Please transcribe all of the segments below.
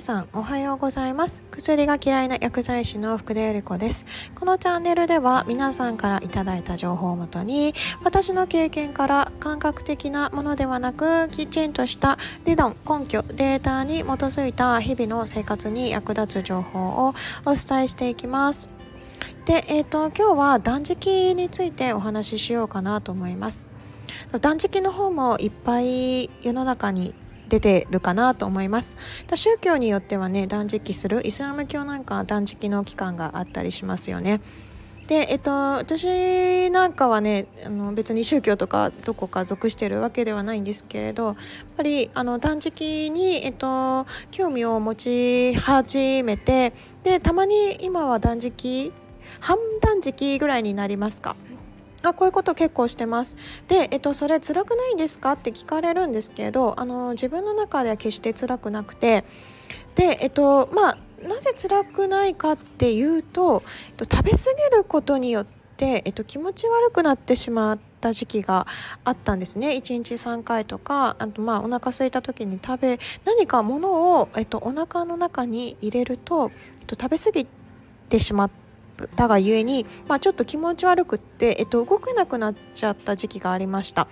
皆さんおはようございます。薬が嫌いな薬剤師の福田由里子です。このチャンネルでは皆さんからいただいた情報をもとに私の経験から感覚的なものではなくきちんとした理論根拠データに基づいた日々の生活に役立つ情報をお伝えしていきます。で、えーと、今日は断食についてお話ししようかなと思います。断食の方もいっぱい世の中に出てるかなと思います。宗教によってはね断食するイスラム教なんかは断食の期間があったりしますよね。でえっと私なんかはねあの別に宗教とかどこか属してるわけではないんですけれどやっぱりあの断食に、えっと、興味を持ち始めてでたまに今は断食半断食ぐらいになりますか。あこういうこと結構してます。で、えっと、それ辛くないんですか？って聞かれるんですけどあの自分の中では決して辛くなくて。でえっとまあなぜ辛くないかっていうと、えっと、食べ過ぎることによって、えっと、気持ち悪くなってしまった時期があったんですね。1日3回とかあとまあお腹空いた時に食べ何か物を、えっと、お腹の中に入れると、えっと、食べ過ぎてしまってたがゆえに、まあ、ちょっと気持ち悪くって、えっと、動けなくなっちゃった時期がありました。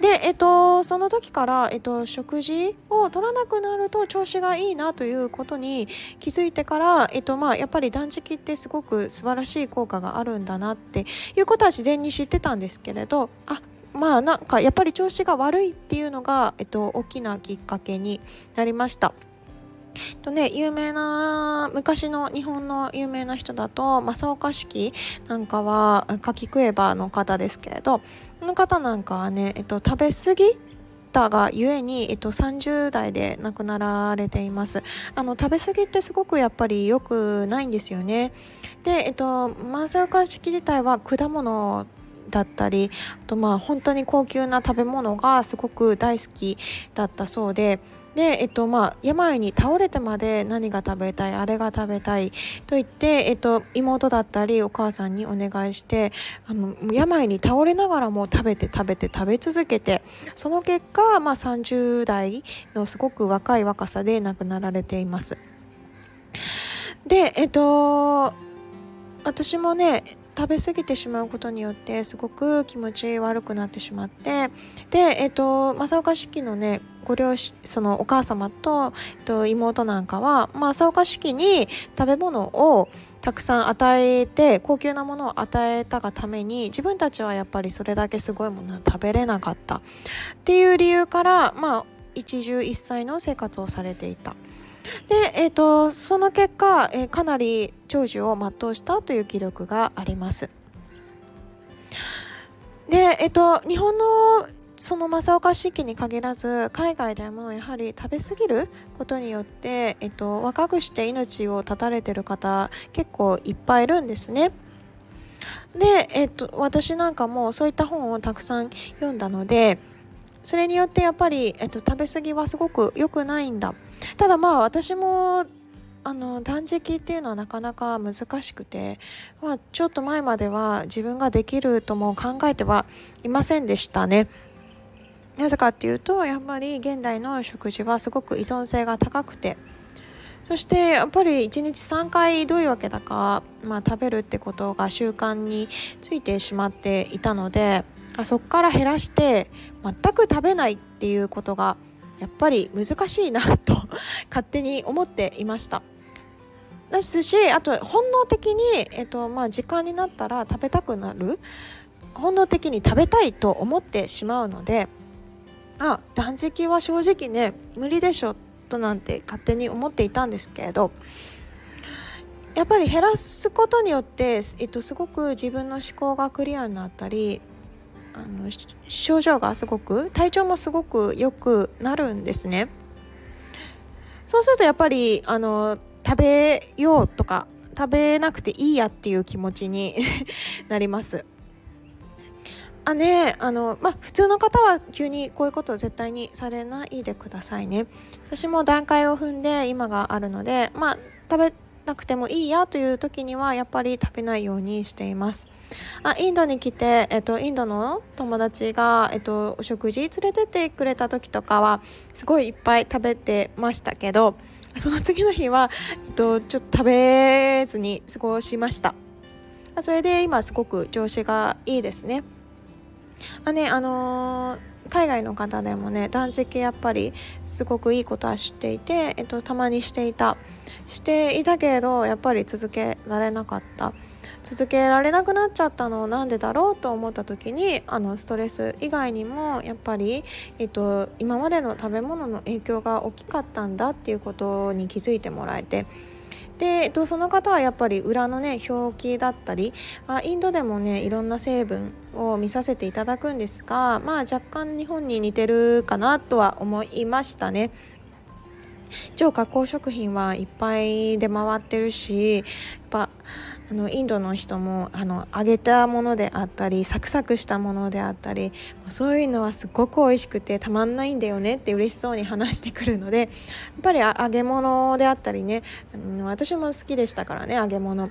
で、えっと、その時から、えっと、食事を取らなくなると調子がいいなということに気づいてから、えっとまあ、やっぱり断食ってすごく素晴らしい効果があるんだなっていうことは自然に知ってたんですけれどあまあなんかやっぱり調子が悪いっていうのが、えっと、大きなきっかけになりました。とね、有名な昔の日本の有名な人だと正岡子規なんかは柿食えばの方ですけれどこの方なんかはね、えっと、食べ過ぎたがゆえに、えっと、30代で亡くなられています。あの食べ過ぎってすごくやっぱり良くないんですよね。で、えっと、正岡式自体は果物だったりあとまあ本当に高級な食べ物がすごく大好きだったそうでで、えっとまあ、病に倒れてまで何が食べたいあれが食べたいと言って、えっと、妹だったりお母さんにお願いしてあの病に倒れながらも食べて食べて食べ続けてその結果、まあ、30代のすごく若い若さで亡くなられています。でえっと私もね食べ過ぎてしまうことによってすごく気持ち悪くなってしまってで、えっと、正岡式のねご両親そのお母様と、えっと、妹なんかは、まあ、正岡式に食べ物をたくさん与えて高級なものを与えたがために自分たちはやっぱりそれだけすごいものは食べれなかったっていう理由からまあ一汁一菜の生活をされていた。で、えーと、その結果、えー、かなり長寿を全うしたという記録があります。で、えっ、ー、と、日本のその正岡式に限らず海外でもやはり食べ過ぎることによって、えっと、若くして命を絶たれてる方結構いっぱいいるんですね。で、えっと、私なんかもそういった本をたくさん読んだのでそれによってやっぱり、えっと、食べ過ぎはすごく良くないんだただまあ私もあの断食っていうのはなかなか難しくて、まあ、ちょっと前までは自分ができるとも考えてはいませんでしたね。なぜかっていうとやっぱり現代の食事はすごく依存性が高くてそしてやっぱり1日3回どういうわけだか、まあ、食べるってことが習慣についてしまっていたのでそこから減らして全く食べないっていうことがやっぱり難しいなと 勝手に思っていました。ですしあと本能的に、えっとまあ、時間になったら食べたくなる本能的に食べたいと思ってしまうのであ断食は正直ね無理でしょとなんて勝手に思っていたんですけれどやっぱり減らすことによって、えっと、すごく自分の思考がクリアになったりあの症状がすごく体調もすごく良くなるんですね。そうするとやっぱりあの食べようとか食べなくていいやっていう気持ちに なります。あねあのまあ普通の方は急にこういうことは絶対にされないでくださいね私も段階を踏んで今があるのでまあ食べなくてもいいやという時にはやっぱり食べないようにしています。あインドに来て、えっと、インドの友達が、えっと、お食事連れてってくれた時とかはすごいいっぱい食べてましたけどその次の日は、えっと、ちょっと食べずに過ごしました。それで今すごく調子がいいですね。あねあのー、海外の方でもね断食やっぱりすごくいいことは知っていて、えっと、たまにしていたしていたけれどやっぱり続けられなかった続けられなくなっちゃったのなんでだろうと思った時にあのストレス以外にもやっぱり、えっと、今までの食べ物の影響が大きかったんだっていうことに気づいてもらえて。で、と、その方はやっぱり裏のね表記だったりあインドでもねいろんな成分を見させていただくんですがまあ若干日本に似てるかなとは思いましたね。超加工食品はいっぱい出回ってるしやっぱあのインドの人もあの揚げたものであったりサクサクしたものであったりそういうのはすごく美味しくてたまんないんだよねって嬉しそうに話してくるのでやっぱり揚げ物であったりねあの私も好きでしたからね揚げ物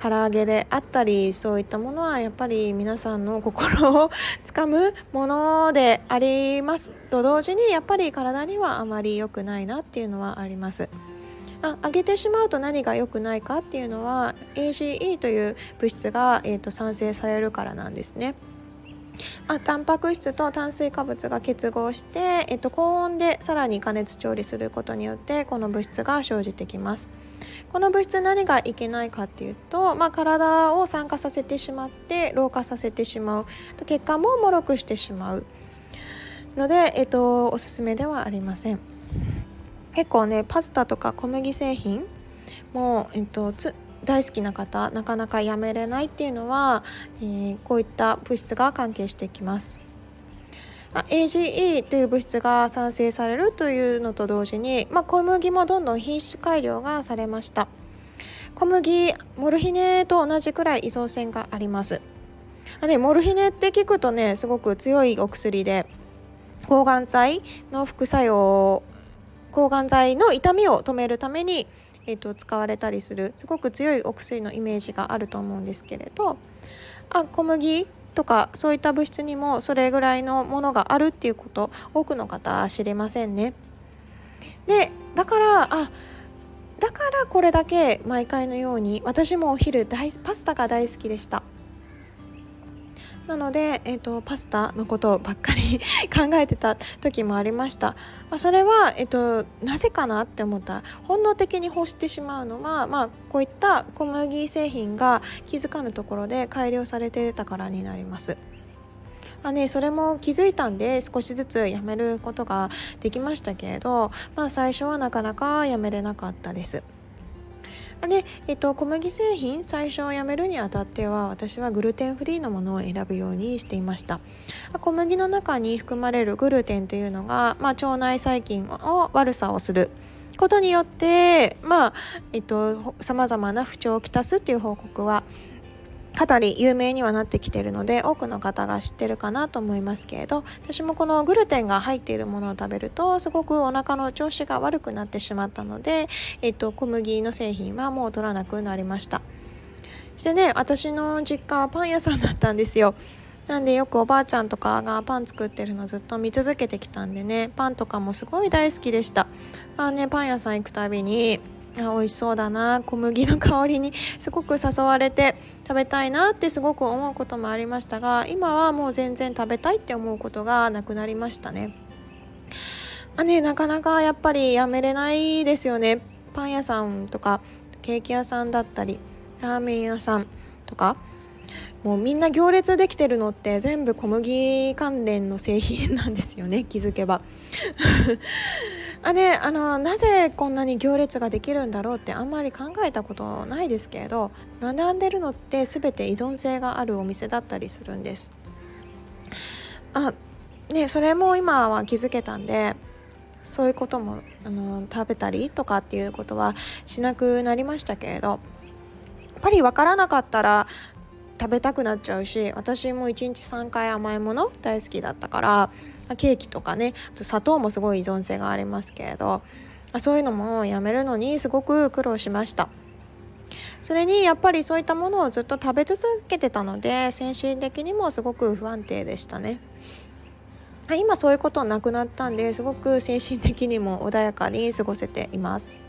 唐揚げであったりそういったものはやっぱり皆さんの心をつかむものでありますと同時にやっぱり体にはあまり良くないなっていうのはあります。あ上げてしまうと何が良くないかっていうのは AGE という物質が、えーと、産生されるからなんですね。あタンパク質と炭水化物が結合して、えっと、高温でさらに加熱調理することによってこの物質が生じてきます。この物質何がいけないかっていうと、まあ、体を酸化させてしまって老化させてしまう。結果ももろくしてしまうので、えっと、おすすめではありません。結構ねパスタとか小麦製品も、えっと、大好きな方なかなかやめれないっていうのは、えー、こういった物質が関係してきます。AGE という物質が産生されるというのと同時に、まあ、小麦もどんどん品種改良がされました小麦モルヒネと同じくらい依存性がありますあ、ね、モルヒネって聞くとねすごく強いお薬で抗がん剤の副作用抗がん剤の痛みを止めるために、えーと、使われたりするすごく強いお薬のイメージがあると思うんですけれどあ小麦とかそういった物質にもそれぐらいのものがあるっていうこと多くの方は知りませんね。でだからあだからこれだけ毎回のように私もお昼大パスタが大好きでした。なので、えーと、パスタのことばっかり 考えてた時もありました、まあ、それは、えーと、なぜかなって思った本能的に欲してしまうのは、まあ、こういった小麦製品が気づかぬところで改良されてたからになります。まあね、それも気づいたんで少しずつやめることができましたけれど、まあ、最初はなかなかやめれなかったです。で、えっと、小麦製品最初をやめるにあたっては私はグルテンフリーのものを選ぶようにしていました。小麦の中に含まれるグルテンというのが、まあ、腸内細菌を悪さをする。ことによってまあえっとさまざまな不調をきたすっていう報告はかなり有名にはなってきてるので多くの方が知ってるかなと思いますけれど私もこのグルテンが入っているものを食べるとすごくお腹の調子が悪くなってしまったので、えっと、小麦の製品はもう取らなくなりました。そしてね私の実家はパン屋さんだったんですよ。なんでよくおばあちゃんとかがパン作ってるのずっと見続けてきたんでねパンとかもすごい大好きでした。あねパン屋さん行くたびにあ美味しそうだな。小麦の香りにすごく誘われて食べたいなってすごく思うこともありましたが今はもう全然食べたいって思うことがなくなりましたね。あねなかなかやっぱりやめれないですよね。パン屋さんとかケーキ屋さんだったりラーメン屋さんとかもうみんな行列できてるのって全部小麦関連の製品なんですよね。気づけば。あであのなぜこんなに行列ができるんだろうってあんまり考えたことないですけれど並んでるのって全て依存性があるお店だったりするんです。あねそれも今は気づけたんでそういうこともあの食べたりとかっていうことはしなくなりましたけれどやっぱり分からなかったら食べたくなっちゃうし私も1日3回甘いもの大好きだったからケーキとかね砂糖もすごい依存性がありますけれどそういうのもやめるのにすごく苦労しました。それにやっぱりそういったものをずっと食べ続けてたので精神的にもすごく不安定でしたね。今そういうことなくなったんですごく精神的にも穏やかに過ごせています。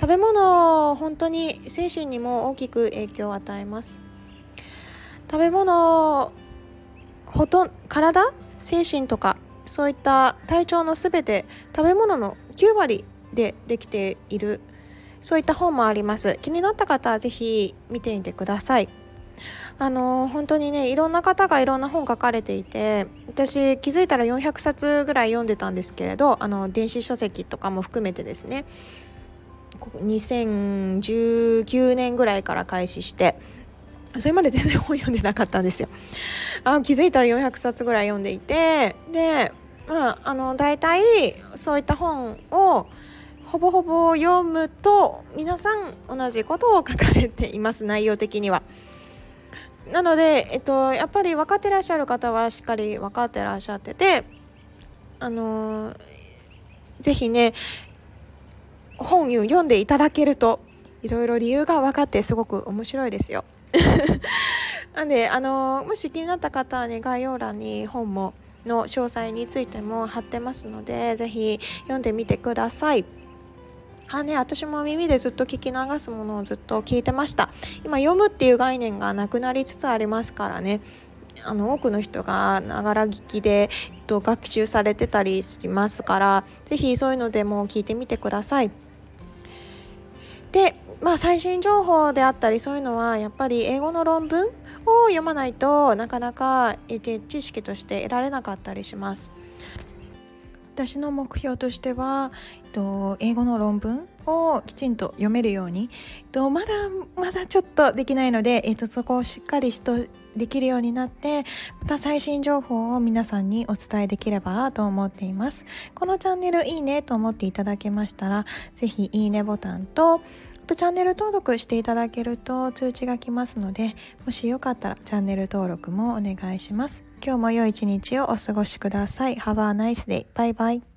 食べ物本当に精神にも大きく影響を与えます。食べ物ほとん体精神とかそういった体調のすべて食べ物の9割でできているそういった本もあります。気になった方はぜひ見てみてください。あの本当にねいろんな方がいろんな本書かれていて私気づいたら400冊ぐらい読んでたんですけれどあの電子書籍とかも含めてですね。2019年ぐらいから開始してそれまで全然本読んでなかったんですよ。あ気づいたら400冊ぐらい読んでいてでまああの大体そういった本をほぼほぼ読むと皆さん同じことを書かれています内容的には。なので、えっと、やっぱり分かってらっしゃる方はしっかり分かってらっしゃっててあのぜひね本を読んでいただけるといろいろ理由が分かってすごく面白いですよ。なんであのもし気になった方はね概要欄に本もの詳細についても貼ってますのでぜひ読んでみてください。あね、私も耳でずっと聞き流すものをずっと聞いてました今読むっていう概念がなくなりつつありますからねあの多くの人がながら聞きで、えっと、学習されてたりしますから是非そういうのでも聞いてみてください。で、まあ、最新情報であったりそういうのはやっぱり英語の論文を読まないとなかなか知識として得られなかったりします。私の目標としては、えっと、英語の論文をきちんと読めるように、えっと、まだまだちょっとできないので、えっと、そこをしっかりしとできるようになってまた最新情報を皆さんにお伝えできればと思っていますこのチャンネルいいねと思っていただけましたらぜひいいねボタンとあとチャンネル登録していただけると通知が来ますのでもしよかったらチャンネル登録もお願いします。今日も良い一日をお過ごしください。Have a nice day. バイバイ。